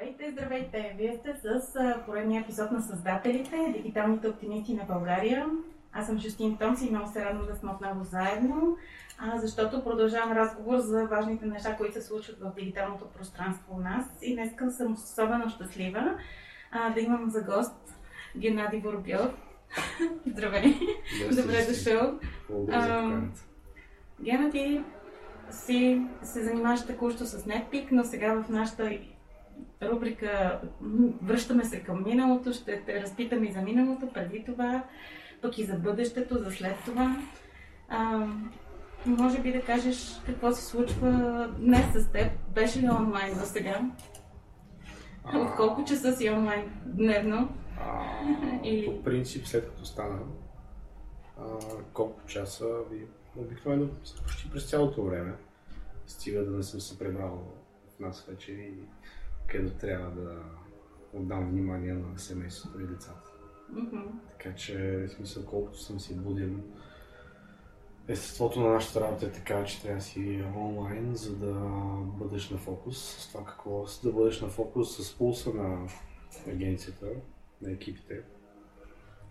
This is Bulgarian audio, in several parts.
Здравейте, здравейте! Вие сте с поредния епизод на Създателите, дигиталните оптимисти на България. Аз съм Жустин Томс и много се радвам да сме отново заедно, защото продължавам разговор за важните неща, които се случват в дигиталното пространство у нас. И днес съм особено щастлива да имам за гост Геннади Воробьов. Здравей! Добре дошъл! Геннади си се занимаваш текущо с NetPeak, но сега в нашата рубрика Връщаме се към миналото, ще те разпитам и за миналото, преди това, пък и за бъдещето, за след това. А, може би да кажеш какво се случва днес с теб. Беше ли онлайн до сега? От колко часа си онлайн дневно? А, Или... По принцип, след като стана, а, колко часа ви обикновено почти през цялото време. Стига да не съм се пребрал в нас вече и където трябва да отдам внимание на семейството и децата. Mm-hmm. Така че, в смисъл, колкото съм си буден, естеството на нашата работа е така, че трябва да си онлайн, за да бъдеш на фокус с това какво, да бъдеш на фокус с пулса на агенцията, на екипите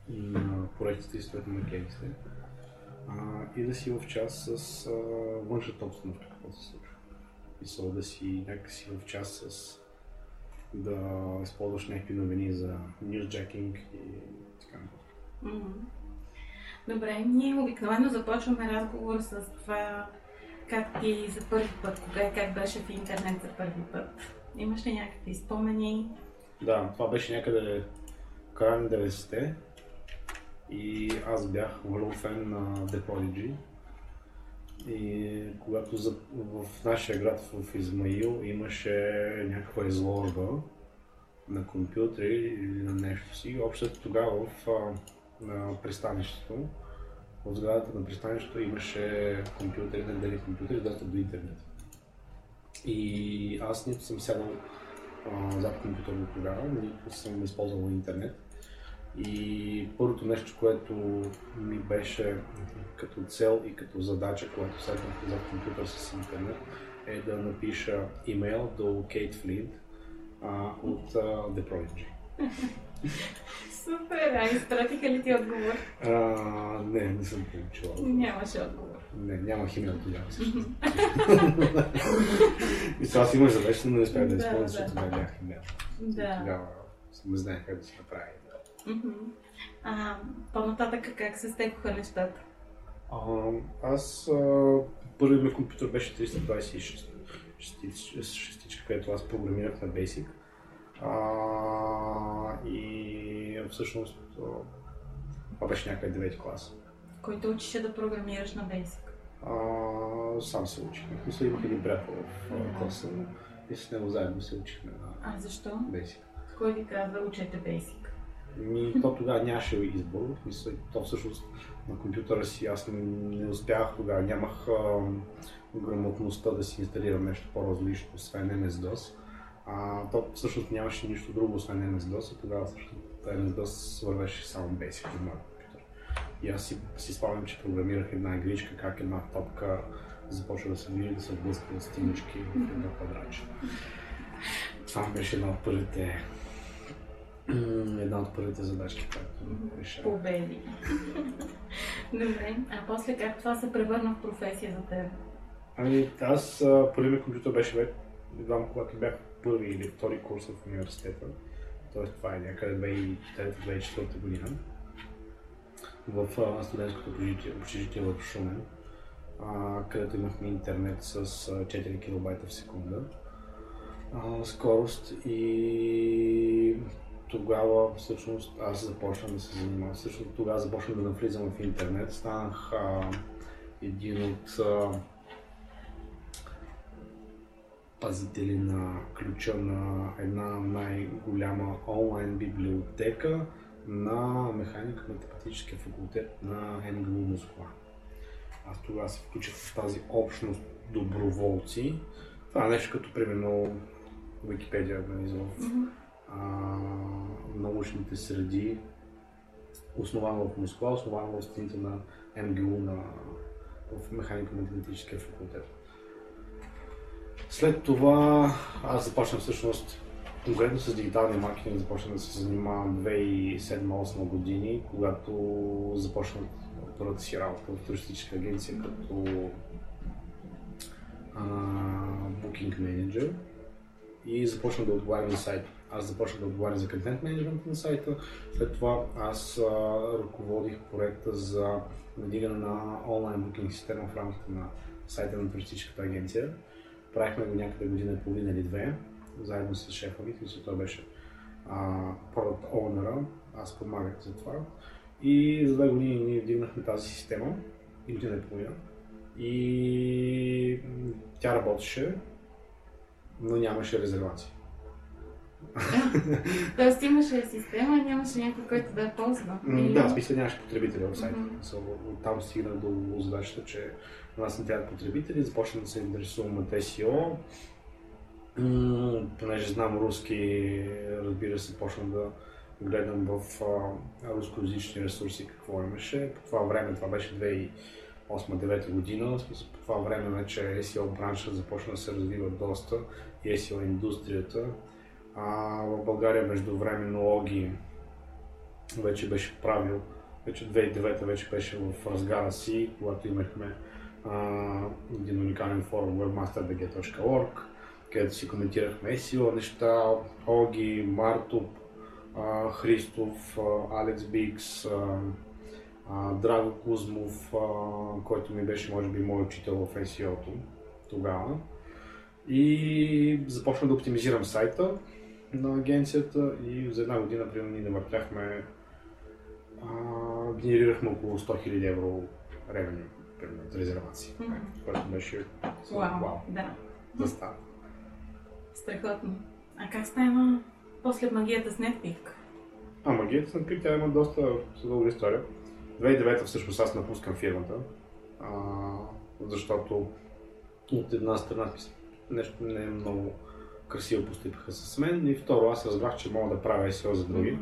и на проектите и съответно на агенците. А, и да си в час с външната обстановка, какво се случва. Мисъл да си някакси в час с да използваш някакви новини за нюзджекинг и така нататък. Добре, ние обикновено започваме разговор с това как ти за първи път, кога и как беше в интернет за първи път. Имаш ли някакви спомени? Да, това беше някъде края на 90-те и аз бях голям фен на The Prodigy. И когато за, в нашия град в Измаил имаше някаква изложба на компютри или на нещо си, общо тогава в на пристанището, в сградата на пристанището имаше компютри, недели компютри, достъп до интернет. И аз нито съм сядал зад компютърно тогава, нито съм използвал интернет. И първото нещо, което ми беше като цел и като задача, когато седнах за компютър с интернет, е да напиша имейл до Кейт Флинт а, от а, The Prodigy. Супер, а изпратиха ли ти отговор? А, не, не съм получил отговор. Нямаше отговор. Не, нямах имейл тогава също. и това си имаш завечно, но не успях да използвам, защото тогава нямах имейл. Да. Тогава не знаех как да си направи. А, по-нататък как се стекоха нещата? А, аз първият ми компютър беше 326 шестичка, където аз програмирах на Basic. А, и всъщност това беше някъде 9 клас. Който учише да програмираш на Basic? А, сам се учих. Мисля, имах един приятел в класа и с него заедно се учихме на А защо? Basic. Кой ви каза учете Basic? Ми, то тогава нямаше избор. Мисля, то всъщност на компютъра си аз не, успях тогава, нямах а, грамотността да си инсталирам нещо по-различно, освен MS-DOS. А, то всъщност нямаше нищо друго, освен MS-DOS и тогава всъщност MS-DOS вървеше само Basic в моят компютър. И аз си, си спомням, че програмирах една игричка, как една топка започва да се движи, да се отблъска от стенички в едно квадратче. Това беше една от първите една от първите задачки, която решава. Победи. Добре. А после как това се превърна в професия за теб? Ами аз първи ми компютър беше едва когато бях първи или втори курс в университета. Тоест това е някъде 2003-2004 година. В студентското общежитие в Шумен, където имахме интернет с 4 килобайта в секунда скорост и тогава всъщност аз започнах да се занимавам. Всъщност тогава започнах да навлизам в интернет. Станах а, един от а, пазители на ключа на една най-голяма онлайн библиотека на механика математическия факултет на МГУ Москва. Аз тогава се включих в тази общност доброволци. Това е нещо като примерно Википедия, нали, mm-hmm научните среди, основано в Москва, основано в стените на МГУ на, в механико-математическия факултет. След това аз започнах всъщност конкретно с дигиталния маркетинг започнах да се занимавам 2007-2008 години, когато започнах първата си работа в туристическа агенция като а, Booking Manager и започнах да отговарям за сайта. Аз започнах да отговарям за контент менеджмент на сайта. След това аз а, ръководих проекта за надигане на онлайн букинг система в рамките на сайта на туристическата агенция. Правихме го някъде година и половина или две, заедно с шефа ми, мисля, той беше а, product owner аз помагах за това. И за две години ние вдигнахме тази система, и година и половина. И тя работеше, но нямаше резервации. Тоест имаше система, нямаше някой, който да я ползва. Или... Да, смисъл нямаше потребители в сайта. Mm-hmm. Там стигна до задачата, че на нас не трябва потребители, започна да се интересувам от SEO. понеже знам руски, разбира се, почна да гледам в а, рускоязични ресурси какво имаше. По това време, това беше 2008-2009 година, по това време вече SEO бранша започна да се развива доста и SEO индустрията а, в България междувременно Оги вече беше правил, вече 2009 вече беше в разгара си, когато имахме а, един уникален форум webmasterbg.org, където си коментирахме SEO неща, Оги, Мартоп, а, Христов, а, Алекс Бикс, а, а, Драго Кузмов, а, който ми беше може би мой учител в SEO-то тогава. И започна да оптимизирам сайта на агенцията и за една година, примерно, ние навъртяхме, генерирахме около 100 000 евро ревеню, примерно, от резервации, mm-hmm. което беше вау, вау да. да става. Страхотно. А как става после магията с Netpeak? А, магията с Netpeak, тя има доста дълга история. 2009 всъщност аз напускам фирмата, а, защото от една страна нещо не е много красиво постъпиха с мен. И второ, аз разбрах, че мога да правя SEO за други.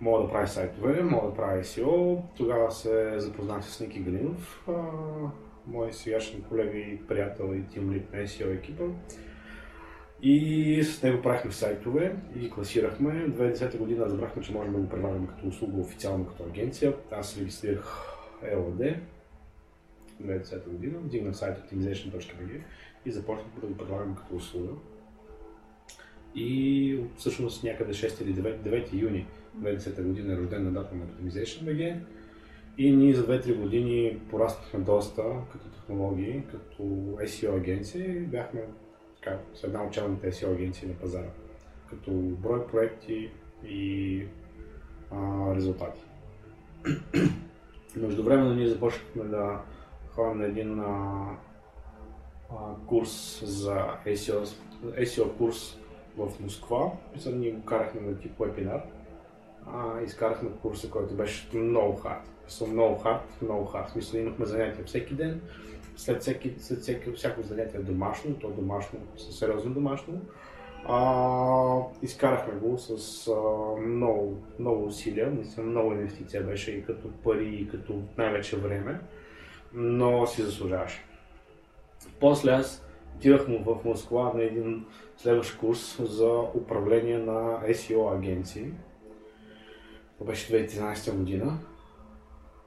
Мога да правя сайтове, мога да правя SEO. Тогава се запознах с Ники Галинов, мой сегашен колега и приятел и тим лид на SEO екипа. И с него правихме сайтове и ги класирахме. 2010 година разбрахме, че можем да го предлагаме като услуга официално като агенция. Аз регистрирах LOD 2010 година, вдигнах сайт optimization.bg и започнах да го предлагам като услуга. И всъщност някъде 6 или 9, 9 юни 2010 година е рождена дата на Optimization BG. И ние за 2-3 години пораснахме доста като технологии, като SEO агенции. Бяхме така, с една от челните SEO агенции на пазара, като брой проекти и а, резултати. Междувременно ние започнахме да ходим на един а, а, курс за SEO, SEO курс в Москва. Мисля, ние го карахме на тип вебинар. А, изкарахме курса, който беше много хард. Мисля, много хард, много хард. Мисля, имахме занятия всеки ден. След, всеки, след всеки, всяко занятие домашно, то домашно, със сериозно домашно. А, изкарахме го с а, много, много усилия, наистина много инвестиция беше и като пари, и като най-вече време, но си заслужаваше. После аз отидах му в Москва на един следващ курс за управление на SEO агенции. Това беше 2013 година.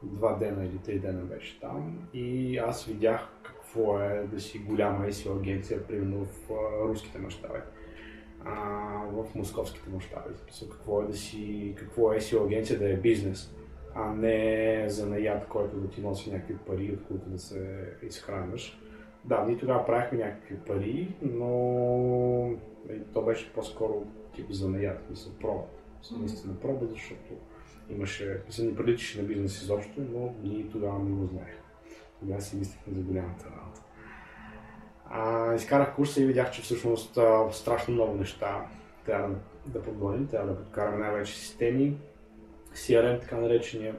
Два дена или три дена беше там. И аз видях какво е да си голяма SEO агенция, примерно в руските мащаби. в московските мащаби. Какво е да си, какво е SEO агенция да е бизнес, а не за наят, който да ти носи някакви пари, от които да се изхранваш. Да, ние тогава правихме някакви пари, но и то беше по-скоро тип за наят, мисля, проба. Наистина проба, защото имаше, мисля, не приличаше на бизнес изобщо, но ние тогава не го знаехме. Тогава си мислихме за голямата работа. А, изкарах курса и видях, че всъщност а, страшно много неща трябва да, да подгоним, трябва да подкараме най-вече системи, CRM, така наречения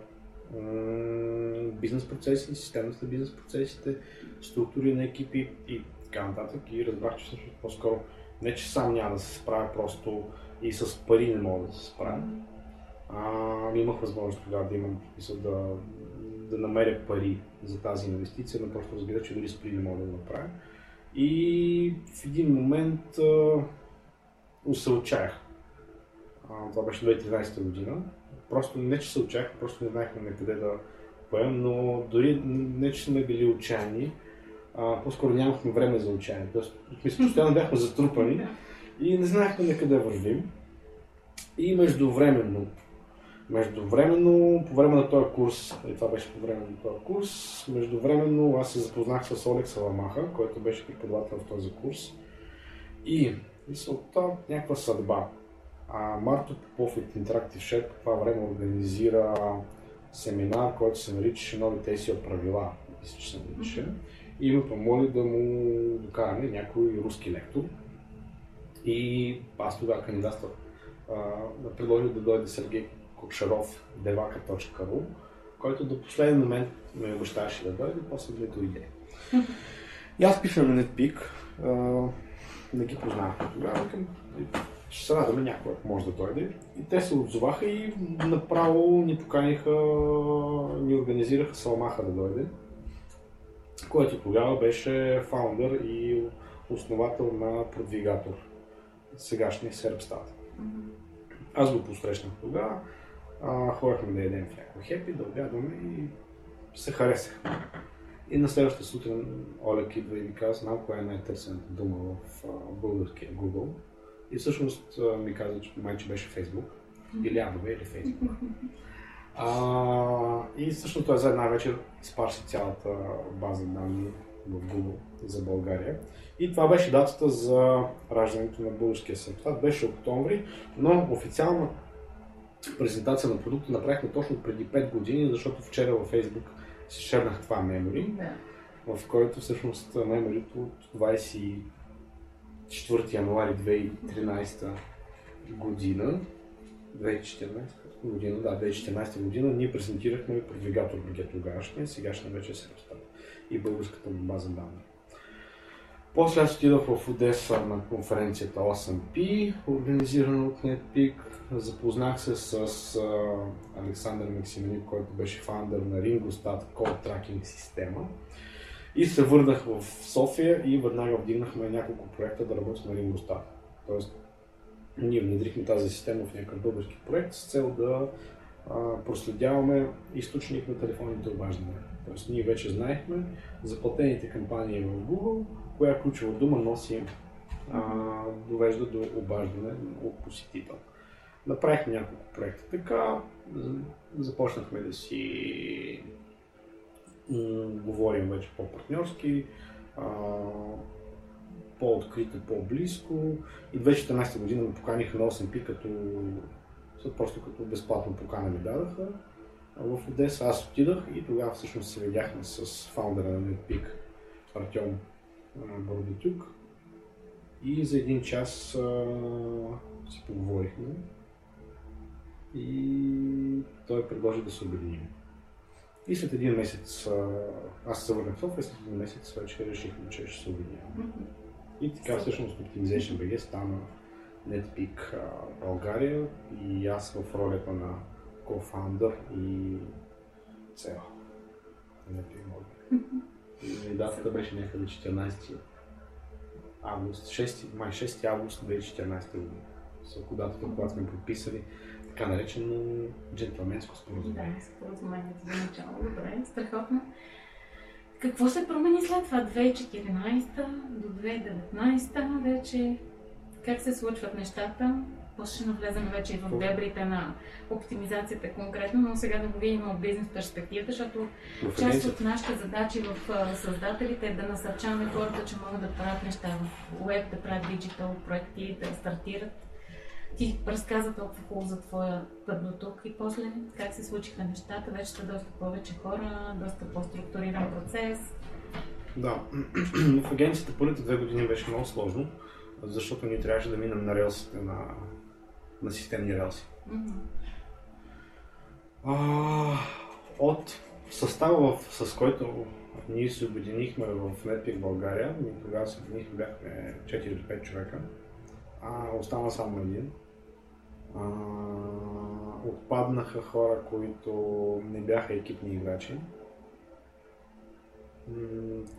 бизнес процеси, системата на бизнес процесите, структури на екипи и така нататък. И разбрах, че всъщност по-скоро не, че сам няма да се справя, просто и с пари не мога да се справя. А, имах възможност тогава да имам, мисъл, да, да намеря пари за тази инвестиция, но просто разбира, че дори с пари не мога да го направя. И в един момент а, отчаях. А, това беше 2013 година. Просто не, че се отчаях, просто не знаехме на къде да поем, но дори не, че сме били отчаяни, а, по-скоро нямахме време за отчаяние. Тоест, мисля, постоянно бяхме затрупани и не знаехме на къде вървим. И междувременно, междувременно, по време на този курс, и това беше по време на този курс, междувременно аз се запознах с Олег Саламаха, който беше преподавател в този курс. И мисълта, някаква съдба. А Марто Попов от Interactive Share по това време организира семинар, който се наричаше Новите СИО правила, мисля, че се наричаше. И ме помоли да му докараме някой руски лектор. И аз тогава кандидатствах. Предложих да дойде Сергей Кокшаров, devaka.ru, който до последен момент ме обещаваше да дойде, после не дойде. И аз пишем на NetPeak, не ги познавах тогава, ще се радваме някой, ако може да дойде. И те се отзоваха и направо ни поканиха, ни организираха Салмаха да дойде, който тогава беше фаундър и основател на продвигатор, сегашния Сербстат. Аз го посрещнах тогава, ходихме да едем в някакво хепи, да обядваме и се харесах. И на следващата сутрин Олег идва и ми каза, знам коя е най-търсената дума в българския Google и всъщност ми каза, че май, че беше Фейсбук. Или Адове, или Фейсбук. А, и всъщност той за една вечер изпарси цялата база данни в Google за България. И това беше датата за раждането на българския. Това беше октомври, но официална презентация на продукта направихме точно преди 5 години, защото вчера във Facebook си шернах това мемори, в който всъщност меморито от 20 4 януари 2013 година, 2014 година, да, 2014 година, ние презентирахме продвигатор БГ тогавашния, сегашния вече се разпада и българската база данни. После аз отидох в Одеса на конференцията 8P, организирана от NetPeak. Запознах се с Александър Максименик, който беше фаундър на Ringostat Code Tracking система. И се върнах в София и веднага вдигнахме няколко проекта да работим на Ringostat. Тоест, ние внедрихме тази система в някакъв български проект с цел да а, проследяваме източник на телефонните обаждания. Тоест, ние вече знаехме за платените кампании в Google, коя ключова дума носи, а, довежда до обаждане от посетител. Направихме няколко проекта така, започнахме да си говорим вече по-партньорски, по-открито, по-близко. И 2014 година ме поканиха на 8P, като просто като безплатно покана ми дадаха в Одеса. Аз отидах и тогава всъщност се видяхме с фаундъра на NetPeak, Артем Бордотюк. И за един час а, си поговорихме. И той предложи да се обединим. И след един месец, аз се върнах в София, след един месец вече решихме, че ще се обединяваме. И така всъщност Optimization BG стана NetPeak България и аз в ролята на co-founder и цел. NetPeak България. И датата беше някъде 14 август, 6, май 6 август 2014 година. С датата, когато сме подписали така наречено джентлменско споразумение. Да, споразумението за начало. Добре, страхотно. Какво се промени след това? 2014 до 2019 вече? Как се случват нещата? После ще навлезем вече и в дебрите на оптимизацията конкретно, но сега да го видим от бизнес перспективата, защото част от нашите задачи в създателите е да насърчаваме хората, че могат да правят неща в веб, да правят диджитал проекти, да стартират ти разказа толкова хубаво за твоя път до тук и после как се случиха нещата. Вече са доста повече хора, доста по-структуриран процес. Да, в агенцията първите две години беше много сложно, защото ние трябваше да минем на релсите на, на системни релси. Mm-hmm. А, от състава, с който ние се обединихме в NetPeak България, ние тогава се обединихме, бяхме 4-5 човека, а остана само един а, отпаднаха хора, които не бяха екипни играчи,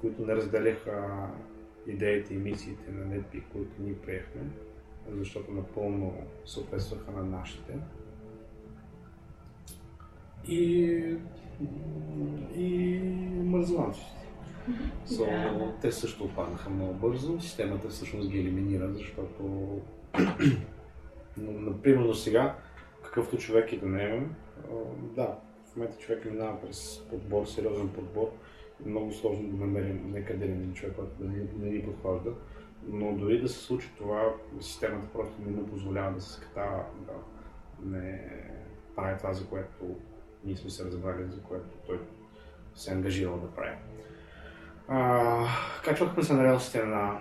които не разделяха идеите и мисиите на NetPeak, които ние приехме. защото напълно съответстваха на нашите. И, и мързланците. So, yeah. Те също отпаднаха много бързо. Системата всъщност ги елиминира, защото например до сега, какъвто човек и да не е, да, в момента човек минава през подбор, сериозен подбор. Много сложно да намерим някъде един човек, който да не, ни подхожда. Но дори да се случи това, системата просто не му позволява да се скатава, да не прави това, за което ние сме се разбрали, за което той се е ангажирал да прави. качвахме се на релсите на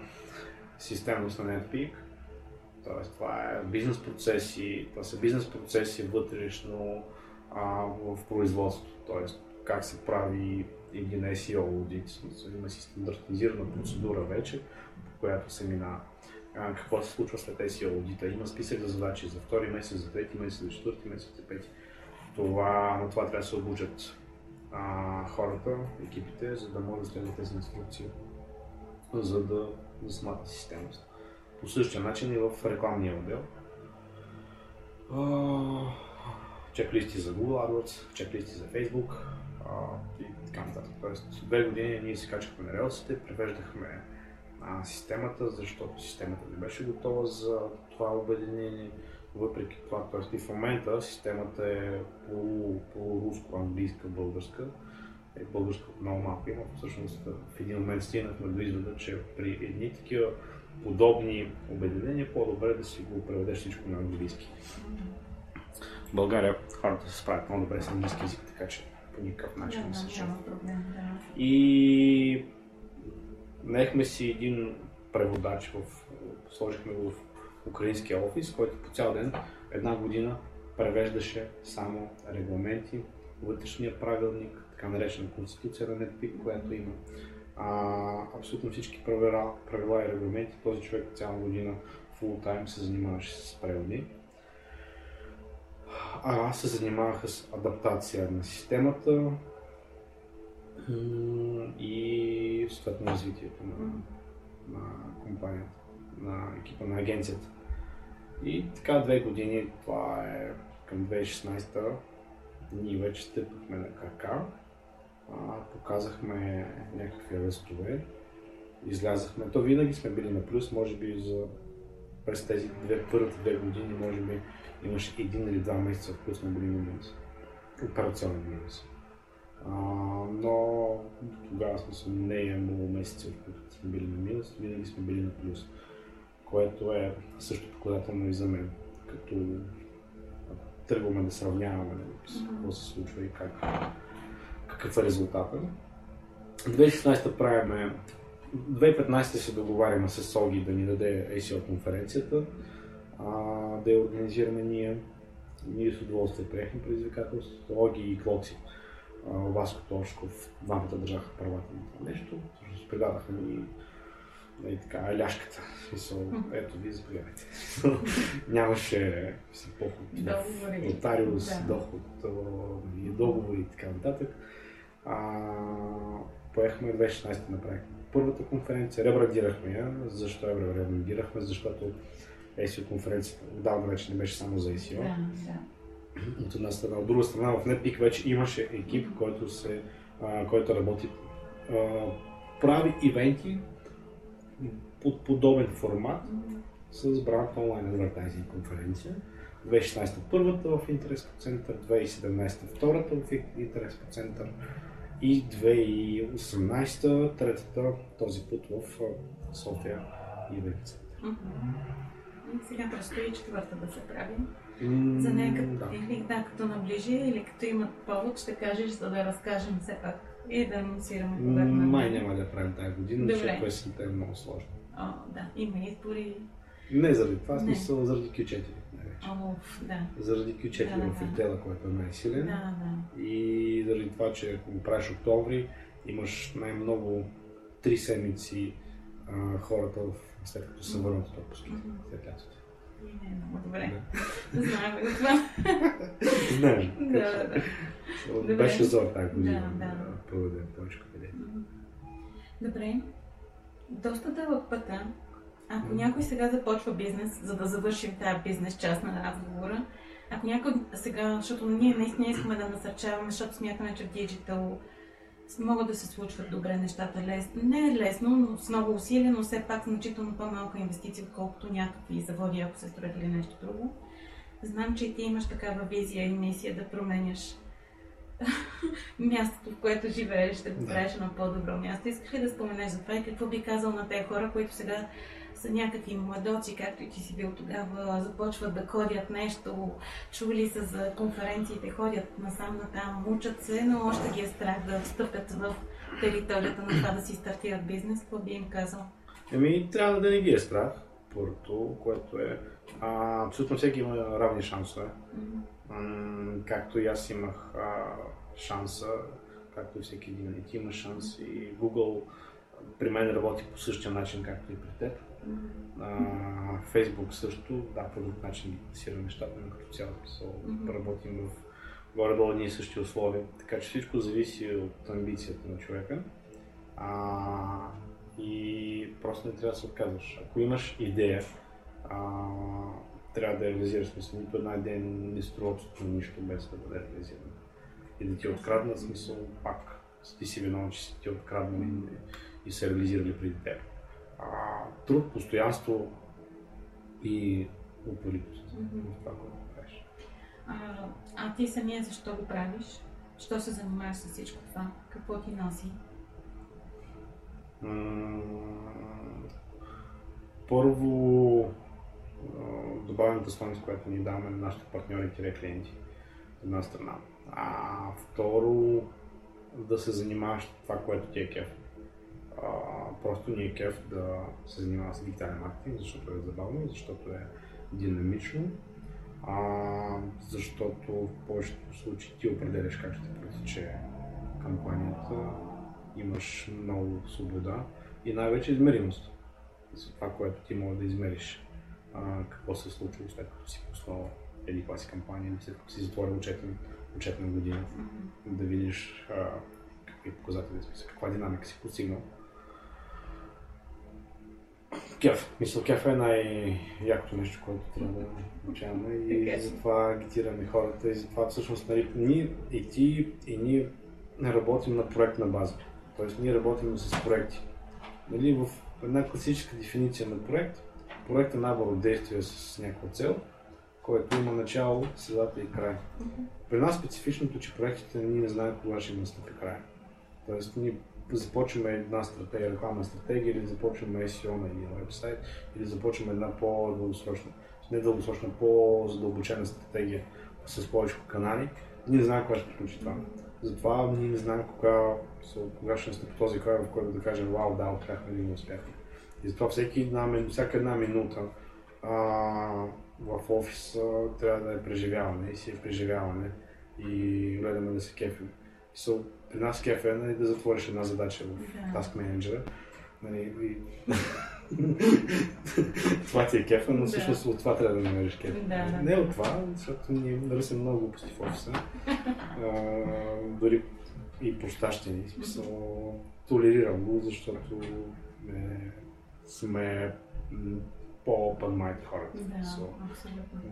системност на NetPeak. Тоест, това е бизнес процеси, това са бизнес процеси вътрешно а, в производството. Тоест, как се прави един SEO аудит. Има си стандартизирана процедура вече, по която се минава. А, какво се случва след SEO аудита? Има списък за задачи за втори месец, за трети месец, за четвърти месец, за пети. Това, на това трябва да се обучат а, хората, екипите, за да могат да следват тези инструкции, за да, да сматат системата. По същия начин и в рекламния отдел. чеклисти за Google AdWords, чеклисти за Facebook и така нататък. Тоест, две години ние се качахме на релсите, превеждахме системата, защото системата не беше готова за това обединение. Въпреки това, т.е. и в момента системата е полуруско-английска, българска. Е, българска много малко има. Всъщност в един момент стигнахме до извода, че при едни такива подобни обединения по-добре да си го преведеш всичко на английски. В България хората се справят много добре с английски язик, така че по никакъв начин не се. И наехме си един преводач, в, сложихме го в украинския офис, който по цял ден, една година, превеждаше само регламенти, вътрешния правилник, така наречена конституция на NetPeak, която има а, абсолютно всички правила, правила и регламенти. Този човек цяла година фул тайм се занимаваше с преводи. А аз се занимавах с адаптация на системата и съответно развитието на, на компанията, на екипа на агенцията. И така две години, това е към 2016-та, ние вече стъпахме на крака показахме някакви ръстове, излязахме. То винаги сме били на плюс, може би за през тези две, първите две години, може би имаш един или два месеца, в които сме били на минус. Операционен минус. А, но тогава сме не е имало месеци, в които сме били на минус, винаги сме били на плюс. Което е също показателно и за мен, като тръгваме да сравняваме какво се случва и как какъв е резултата. 2016 правиме 2015 се договаряме с СОГИ да ни даде ACO конференцията, а, да я организираме ние. Ние с удоволствие приехме предизвикателството. ОГИ и Клоци, Васко Тошков, двамата държаха правата на това нещо. Всъщност предадаха ни и така, ляшката. ето ви заповядайте. Нямаше поход, нотариус, да. доход, договори и така нататък. А, поехме 2016 направихме първата конференция, ребрандирахме я. Защо я ребрандирахме? Защото ASIO конференцията отдавна вече не беше само за ASIO. Да, да. От една страна. От друга страна, в NetPeak вече имаше екип, който, се, а, който работи, а, прави ивенти под подобен формат с бранд онлайн адвертайзинг конференция. 2016 първата в Интерес център, 2017 втората в Интерес център и 2018 третата този път в София и. И сега предстои четвърта да се прави. За нея като, да. или да, като наближи, или като имат повод, ще кажеш, за да разкажем все пак и да анонсираме когато. Май няма да правим тази година, защото есента е много сложно. О, да, има избори. Не заради това, смисъл заради Q4. О, да. Заради Q4 да, в ритейла, да. който е най-силен. Да, да. И заради това, че ако го правиш октомври, имаш най-много три седмици а, хората, след като се върнат от отпуски, mm-hmm. след лятото. Не, много добре. Да. Знаем го това. Знаем. да, да. Беше зор тази година. Да, да. Проведе повече къде. Добре. Доста дълъг път, Ако някой сега започва бизнес, за да завършим тази бизнес част на разговора, ако някой сега, защото ние наистина искаме да насърчаваме, защото смятаме, че в диджитал могат да се случват добре нещата лесно. Не е лесно, но с много усилия, но все пак значително по-малка инвестиция, отколкото някакви заводи, ако се строят или нещо друго. Знам, че и ти имаш такава визия и мисия да променяш мястото, в което живееш, да го правиш на по-добро място. Искаш ли да споменеш за това и какво би казал на тези хора, които сега са някакви младоци, както и ти си бил тогава, започват да ходят нещо, чули са за конференциите, ходят насам натам, учат се, но още ги е страх да встъпят в територията на това да си стартират бизнес. Какво би им казал? Еми, трябва да не ги е страх, първото, което е а, абсолютно всеки има равни шансове. Mm-hmm. както и аз имах а, шанса, както и всеки един и ти има шанс и Google при мен работи по същия начин, както и при теб. Фейсбук също, да, по друг начин пласира нещата, но като цяло mm-hmm. работим в горе-долу ние същи условия. Така че всичко зависи от амбицията на човека. А, и просто не трябва да се отказваш. Ако имаш идея, а, трябва да реализираш. Смисъл, нито една идея не струва абсолютно нищо без да бъде реализирана. И да ти е открадна, смисъл пак ти си виновен, че си ти е откраднали и, и са реализирали преди теб а, труд, постоянство и упоритост mm-hmm. в това, което правиш. А, а ти самия защо го правиш? Що се занимаваш с всичко това? Какво ти носи? първо, добавената стойност, която ни даваме на нашите партньори и клиенти от една страна. А второ, да се занимаваш това, което ти е кеф просто ни е кеф да се занимава с дигитален маркетинг, защото е забавно, защото е динамично, а, защото в повечето случаи ти определяш как ще протече кампанията, имаш много свобода и най-вече измеримост. За това, което ти може да измериш а, какво се е случило след като си пуснал еди класи кампания или след като си затворил отчетна, отчетна година, mm-hmm. да видиш а, какви показатели, каква динамика си постигнал Кеф. Мисля, кеф е най-якото нещо, което трябва да научаваме и затова агитираме хората и затова всъщност нали, ние и ти и ние не работим на проектна база. Тоест ние работим с проекти. Нали, в една класическа дефиниция на проект, проект е набор от действия с някаква цел, който има начало, средата и край. При нас специфичното, че проектите ние не знаем кога ще настъпи край. Тоест ние започваме една стратегия, рекламна стратегия, или започваме SEO на един вебсайт, или започваме една по-дългосрочна, не дългосрочна, по-задълбочена стратегия с повече канали, ние не знаем кога ще приключи това. Затова ние не знаем кога, кога ще настъпи този край, в който да кажем, вау, да, успяхме или не успяхме. И затова всеки една, всяка една минута а, в офиса трябва да е преживяване и си е преживяване и гледаме да се кефим. So, при нас кеф е нали, да затвориш една задача в да. Task Manager. Нали, и... това ти е кефа, но всъщност да. от това трябва да намериш кеф. Да, да. Не от това, защото ние нали сме много глупости в офиса. А, дори и простащени. Смисъл, толерирам го, защото не, сме по-open mind хората. Да, so,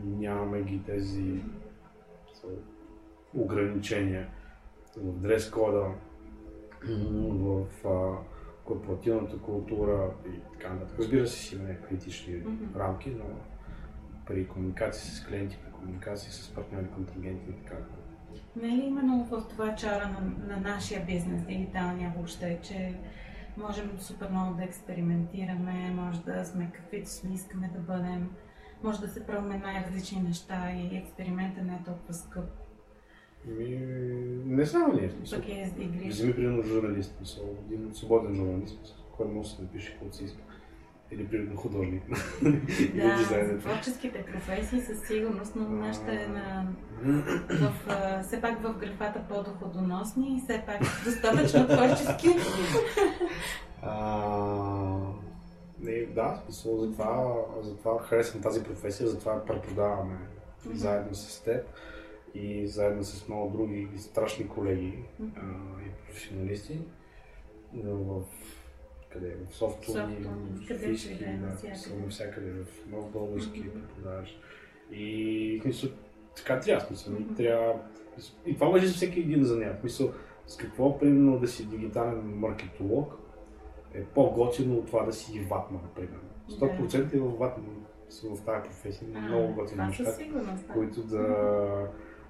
нямаме ги тези so, ограничения в дрес кода, в а, корпоративната култура и така нататък. Разбира се, си има някакви критични mm-hmm. рамки, но при комуникации с клиенти, при комуникации с партньори, контрагенти и така нататък. Не е ли именно в това чара на, на нашия бизнес, дигиталния въобще, че можем супер много да експериментираме, може да сме каквито сме искаме да бъдем, може да се пробваме най-различни неща и експериментът не е толкова скъп. Ми, не само ние. Смисъл. Пък е игри. Вземи примерно журналист, смисъл, един свободен журналист, който може да се напише каквото си иска. Или примерно художник. да, творческите професии със сигурност, но нашата е на... В, все пак в графата по-доходоносни и все пак достатъчно творчески. не, да, смисъл, затова, затова харесвам тази професия, затова преподаваме заедно с теб и заедно с много други страшни колеги а, и професионалисти в къде? В софтуни, в физики, да, навсякъде, в нов български mm-hmm. преподаваш. И мисля, така трябва, смисъл, mm-hmm. трябва... И това въжи за всеки един занят. Мисъл, с какво, примерно, да си дигитален маркетолог е по-готино от това да си ватман, примерно. 100% и в ватман в тази професия. А, много готини неща, които да...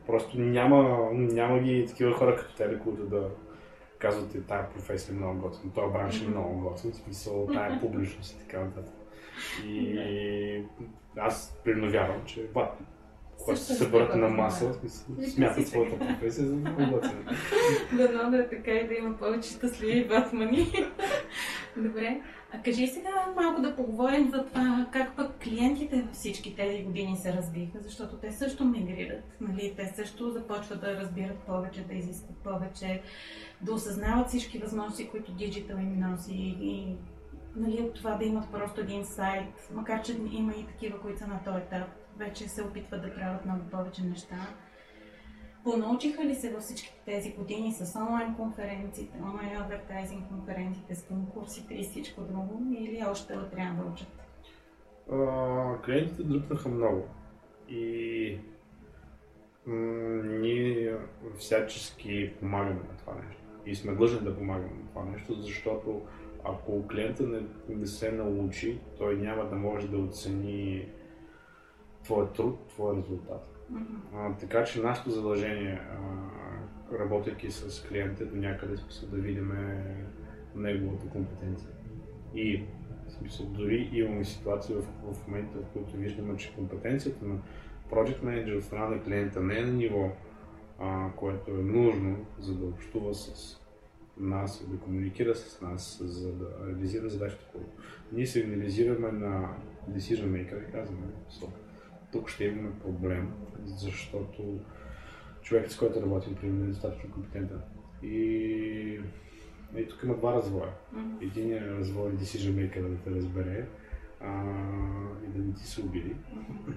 Просто няма, няма ги такива хора като тебе, които да казвате, тая професия е много готина, този бранш е много готин, в смисъл, тая публичност и така нататък. И аз вярвам, че ватман когато се съберат на маса, смятат своята професия за много Дано да е така и да има повече щастливи батмани. Добре. А кажи сега малко да поговорим за това как пък клиентите във всички тези години се развиха, защото те също мигрират. Нали? Те също започват да разбират повече, да изискват повече, да осъзнават всички възможности, които диджитал им носи и нали, от това да имат просто един сайт, макар че има и такива, които са на този етап вече се опитват да правят много повече неща. Понаучиха ли се във всички тези години с онлайн конференциите, онлайн адвертайзинг конференциите, с конкурсите и всичко друго, или още трябва да учат? А, клиентите дръпнаха много. И м- ние всячески помагаме на това нещо. И сме длъжни да помагаме на това нещо, защото ако клиента не, не се научи, той няма да може да оцени твоя труд, твоя резултат. А, така че нашето задължение, работейки с клиента, до някъде смисъл да видим неговата компетенция. И в смисъл, дори имаме ситуации в, в момента, в които виждаме, че компетенцията на Project Manager от страна на клиента не е на ниво, а, което е нужно, за да общува с нас, да комуникира с нас, за да реализира задачата, която ние сигнализираме на decision maker и казваме, тук ще имаме проблем, защото човекът, с който работим, примерно, е достатъчно компетентен. И, и тук има два развоя. Mm-hmm. Единият развой е decision maker да те разбере а, и да не ти се обиди. Mm-hmm.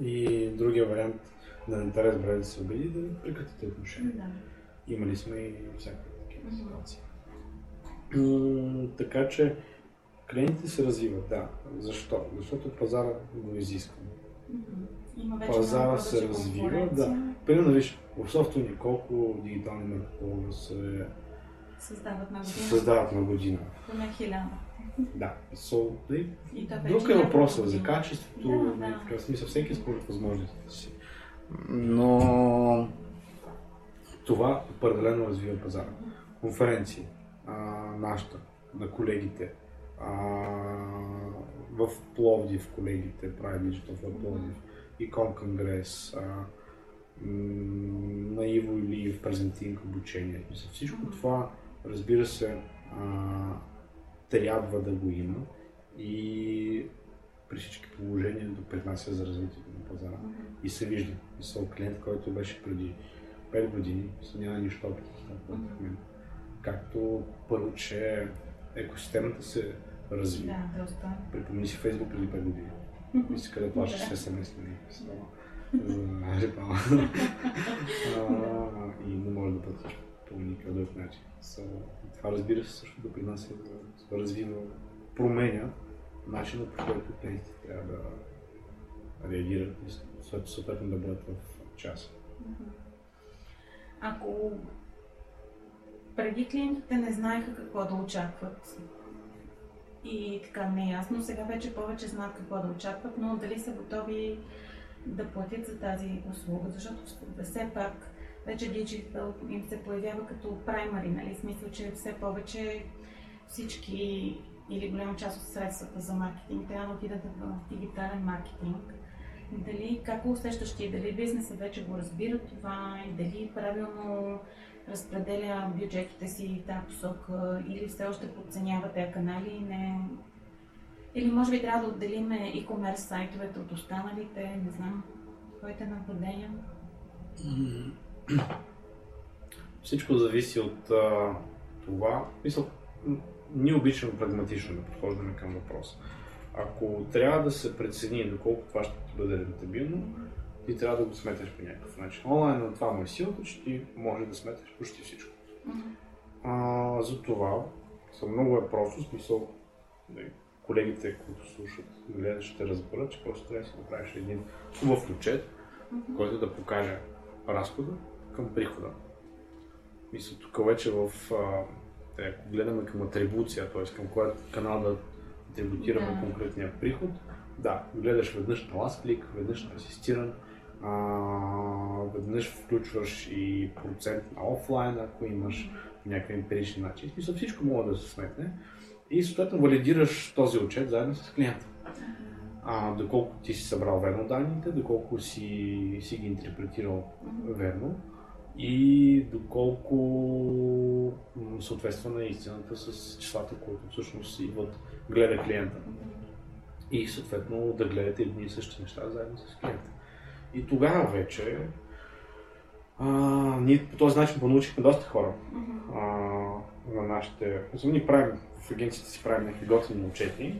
И другия вариант да не те разбере да се обиди да прекратите отношения. Mm-hmm. Имали сме и всякакви такива mm-hmm. ситуации. така че Клиентите се развиват, да. Защо? Защото пазара го изисква. Пазара се развива, да. Примерно, виж, в софтуни колко дигитални маркетолога се създават на година. Създават на година. Поне хиляда. Да. So, и, и друг е въпросът за качеството, да, да. в такъв смисъл, всеки според възможностите си. Но това определено развива пазара. Конференции, а, нашата, на колегите, в Пловдив колегите правят Digital в Пловдив, и Конгрес, на Иво или в презентинг обучение. Всичко това, разбира се, а, трябва да го има и при всички положения допринася за развитието на пазара. И се вижда. Мисъл клиент, който беше преди 5 години, няма нищо това, Както първо, че екосистемата се разви. Да, доста. Припомни си Фейсбук преди 5 години. И си къде плащаш с СМС? За реклама. И не можеш да платиш по никакъв друг начин. Това разбира се също допринася да развива, променя начинът по който клиентите трябва да реагират и съответно да бъдат в час. Ако преди клиентите не знаеха какво да очакват, и така неясно. Сега вече повече знаят какво да очакват, но дали са готови да платят за тази услуга, защото все пак вече диджитал им се появява като праймари, нали? Смисъл, че все повече всички или голяма част от средствата за маркетинг трябва да отидат в дигитален маркетинг. Дали, как го усещаш ти? Дали бизнесът вече го разбира това и дали правилно разпределя бюджетите си в тази посока или все още подценява тези канали и не... Или може би трябва да отделим e-commerce сайтовете от останалите, не знам, твоите наблюдения? Всичко зависи от а, това. Мисъл, ние обичаме прагматично да подхождаме към въпроса. Ако трябва да се прецени доколко това ще бъде рентабилно, ти трябва да го сметаш по някакъв начин. Онлайн това му е силата, че ти може да сметаш почти всичко. Mm-hmm. А, затова Са много е просто, смисъл, колегите, които слушат, гледат, ще разберат, че просто трябва да си направиш един хубав отчет, mm-hmm. който да покаже разхода към прихода. Мисля, тук вече в, а, ако гледаме към атрибуция, т.е. към който канал да атрибутираме да. конкретния приход, да, гледаш веднъж на last клик, веднъж на асистиран, веднъж включваш и процент на офлайн, ако имаш някакви емпирични начини. Смисъл всичко може да се сметне и съответно валидираш този отчет заедно с клиента. А, доколко ти си събрал верно данните, доколко си, си ги интерпретирал верно и доколко съответства на истината с числата, които всъщност идват, гледа клиента. И съответно да гледате едни и същи неща заедно с клиента. И тогава вече а, ние по този начин понаучихме доста хора а, на нашите... Ние правим, в агенцията си правим някакви готини отчети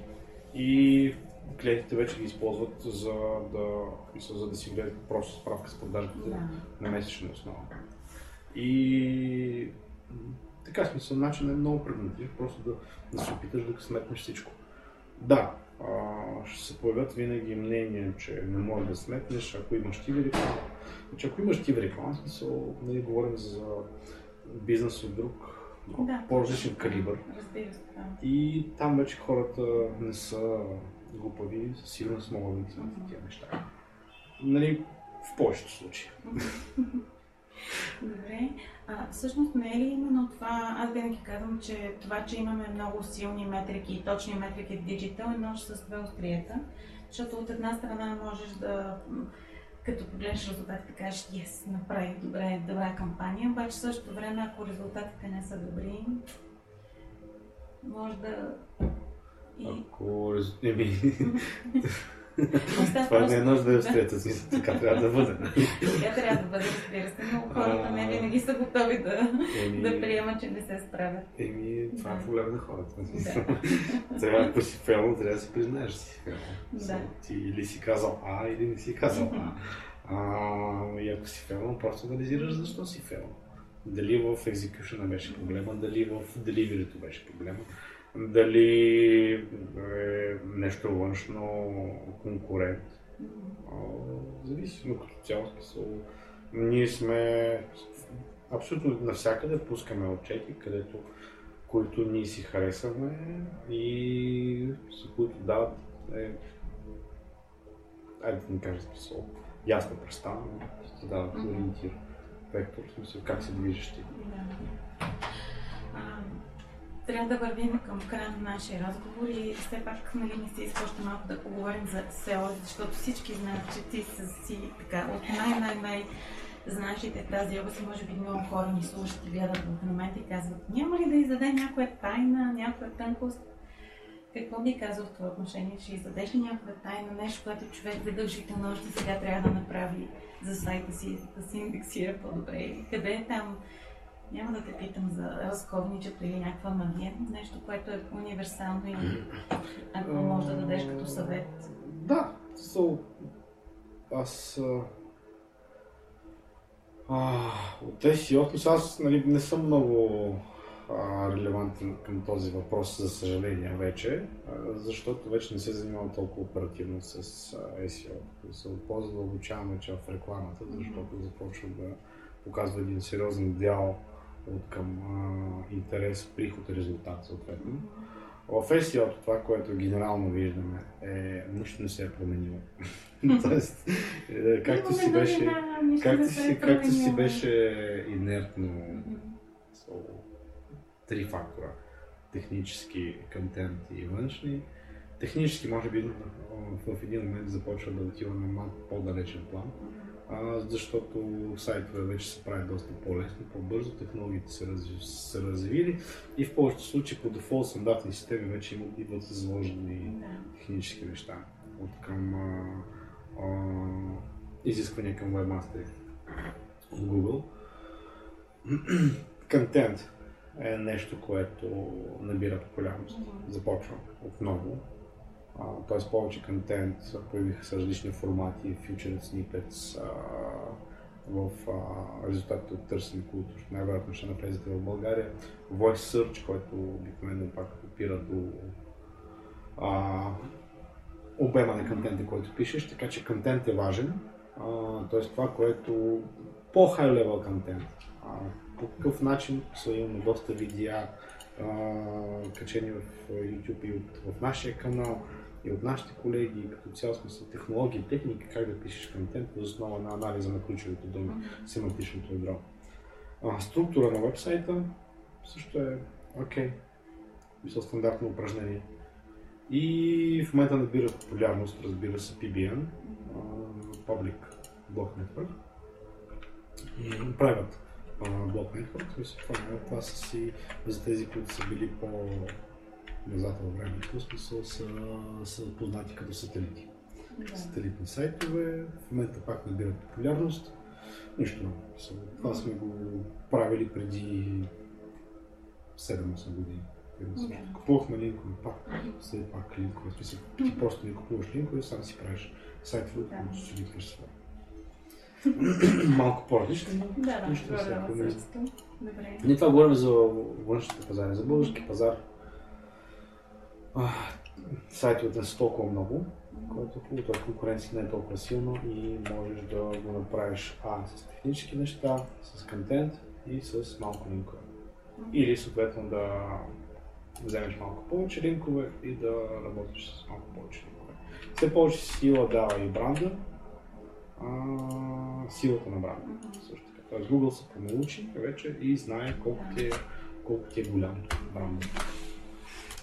и клиентите вече ги използват за да, за да си гледат просто справка с продажбите yeah. на месечна основа. И така смисъл, начин е много прегнатлив, просто да, да се опиташ да сметнеш всичко. Да, ще се появят винаги мнения, че не можеш да сметнеш, ако имаш ти реклама. Значи, ако имаш ти реклама, смисъл, ние говорим за бизнес от друг, да, по-различен калибър. Разбира се, да. И там вече хората не са глупави, със сигурност могат да ги сметнат тия неща. Нали, в повечето случаи. Добре. А, всъщност не е ли именно това, аз винаги казвам, че това, че имаме много силни метрики и точни метрики в диджитал е нож с две остриета, защото от една страна можеш да като погледнеш резултатите, кажеш, yes, направих добре, добра кампания, обаче същото време, ако резултатите не са добри, може да... И... Ако... Еми... Това не е нужда да е устрията си, така трябва да бъде. Така трябва да бъде, разбира се, но хората не винаги са готови да, еми, да приемат, че не се справят. Еми, това е проблем на хората. Да. Трябва, ако си фейл, трябва да си признаеш, си фейл. Да. Ти или си казал А, или не си казал А. а и ако си фейл, просто анализираш защо си фейл. Дали в екзекюшена беше проблема, дали в деливерито беше проблема дали е нещо външно, конкурент. Зависи, но като цяло смисъл. Ние сме абсолютно навсякъде пускаме отчети, където които ние си харесваме и с които дават е, айде да не кажа смисъл, ясна представа, но ти дават ориентир, вектор, в смисъл как се движиш ти трябва да вървим към края на нашия разговор и все пак нали, не се иска още малко да поговорим за село, защото всички знаят, че ти си така от най-най-най знаещите тази област и може би много хора ни слушат и гледат в момента и казват, няма ли да издаде някоя тайна, някоя тънкост? Какво би казал в това отношение? Ще издадеш ли някоя тайна, нещо, което човек задължително още сега трябва да направи за сайта си, да се индексира по-добре? Къде е там няма да те питам за разковничето или някаква магия, нещо, което е универсално и ако може да дадеш като съвет. Да, so, аз а, от тези опис, аз нали, не съм много а, релевантен към този въпрос, за съжаление вече, а, защото вече не се занимавам толкова оперативно с а, SEO. Се по-задълбочавам вече в рекламата, защото започвам да показва един сериозен дял от към а, интерес, приход и резултат съответно. В SEO това, което генерално виждаме, е нищо не се е променило. Тоест, е, както си беше, както си, както си беше инертно три фактора. Технически, контент и външни. Технически, може би, в един момент започва да отиваме малко по-далечен план а, защото сайтове вече се прави доста по-лесно, по-бързо, технологиите се, разви, се развили и в повечето случаи по дефолт стандартни системи вече имат, идват заложени технически неща от към а, а, изисквания към webmaster от Google. Контент е нещо, което набира популярност. Започва отново т.е. повече контент, появиха се различни формати, featured snippets, в а, резултатите от търсене, които най-вероятно ще навлезете в България. Voice Search, който обикновено пак опира до а, обема на контента, който пишеш, така че контент е важен. т.е. това, което по-хай level контент. по какъв начин са имаме доста видеа, качени в YouTube и от, в нашия канал и от нашите колеги, като цяло смисъл технологии, техники, как да пишеш контент, въз основа на анализа на ключовите думи, семантичното ядро. структура на вебсайта също е окей, okay. мисля стандартно упражнение. И в момента набира популярност, разбира се, PBN, Public Block Network. И правят Block Network, това, това са си за тези, които са били по назад във времето, смисъл са, са познати като сателити. Да. Сателитни сайтове, в момента пак набират популярност. Нищо много. Това сме го правили преди 7-8 години. Да. Купувахме линкове пак, след пак линкове. Смисъл, ти просто не купуваш линкове, сам си правиш сайтове, да. които си ликваш това. Малко по-различно, но да, да, нищо да, да, Добре. Ние това говорим за външните пазари, за български пазар сайтовете не са толкова много, което е хубаво, т.е. конкуренцията не е толкова силна и можеш да го направиш А с технически неща, с контент и с малко линкове. Или съответно да вземеш малко повече линкове и да работиш с малко повече линкове. Все повече сила дава и бранда, а, силата на бранда. Също така. Тоест Google се помолучи вече и знае колко ти е, колко ти е голям бранда.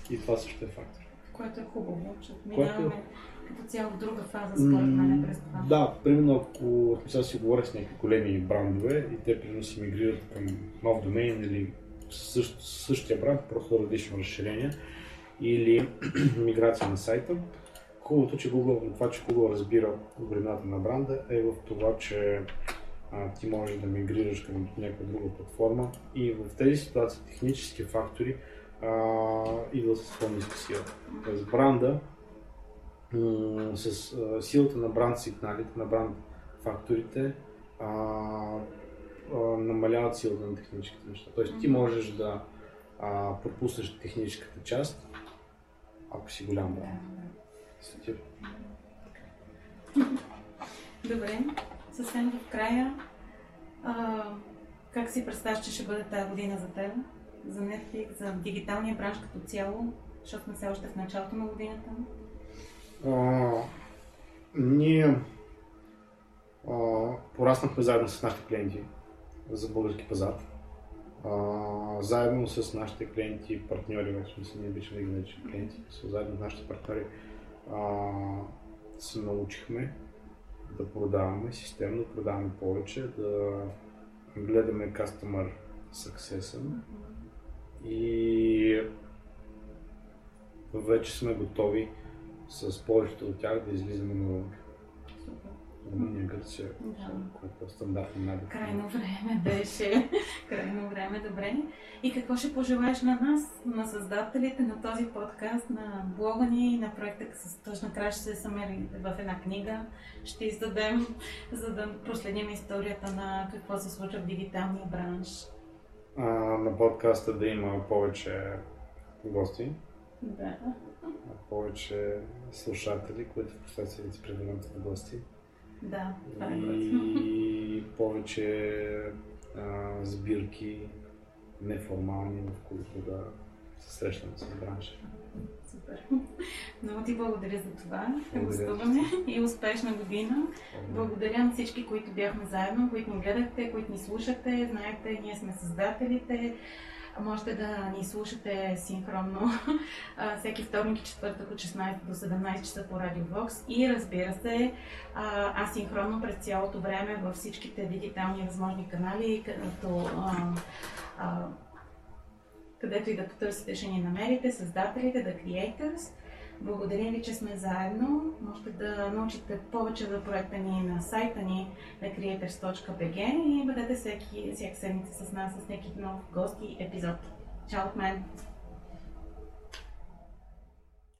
И това също е фактор. Което е хубаво, че минаваме е... като цяло в друга фаза, според мен, през това. Да, примерно ако сега си говоря с някакви големи брандове и те примерно си мигрират към нов домен или същ, същия бранд, просто различно разширение или миграция на сайта. Хубавото, че Google, това, че Google разбира големината на бранда е в това, че а, ти можеш да мигрираш към някаква друга платформа и в тези ситуации технически фактори идва с по-ниска сила. Тоест бранда м- с а, силата на бранд сигналите, на бранд факторите а, а, намаляват силата на техническите неща. Тоест ти можеш да а, пропуснеш техническата част, ако си голям бранд. Добре, съвсем в края, а, как си представяш, че ще бъде тази година за теб? За Netflix, за дигиталния бранш като цяло, защото сме все още в началото на годината? А, ние а, пораснахме заедно с нашите клиенти за български пазар. А, заедно с нашите клиенти и партньори, в смисъл ние обичаме да ги наричаме клиенти, заедно с нашите партньори а, се научихме да продаваме системно, продаваме повече, да гледаме customer success и вече сме готови с повечето от тях да излизаме на Румъния, Гърция, да. което е стандартно най Крайно време беше. Крайно време, добре. И какво ще пожелаеш на нас, на създателите на този подкаст, на блога ни, на проекта точно край ще се самери в една книга. Ще издадем, за да проследим историята на какво се случва в дигиталния бранш а, на подкаста да има повече гости. Да. Повече слушатели, които в последствие да се превърнат в гости. Да, това е И повече а, сбирки неформални, в които да се срещнем с бранша. Супер. Много ти благодаря за това гостуване и успешна година. Благодаря на всички, които бяхме заедно, които ни гледахте, които ни слушате. Знаете, ние сме създателите. Можете да ни слушате синхронно всеки вторник и четвъртък от 16 до 17 часа по Радио Vox и разбира се, асинхронно през цялото време във всичките дигитални възможни канали, като където и да потърсите, ще ни намерите, създателите, The Creators. Благодаря ви, че сме заедно. Можете да научите повече за проекта ни на сайта ни на creators.bg и бъдете всеки, всяка седмица с нас с някакви нов гости епизод. Чао от мен!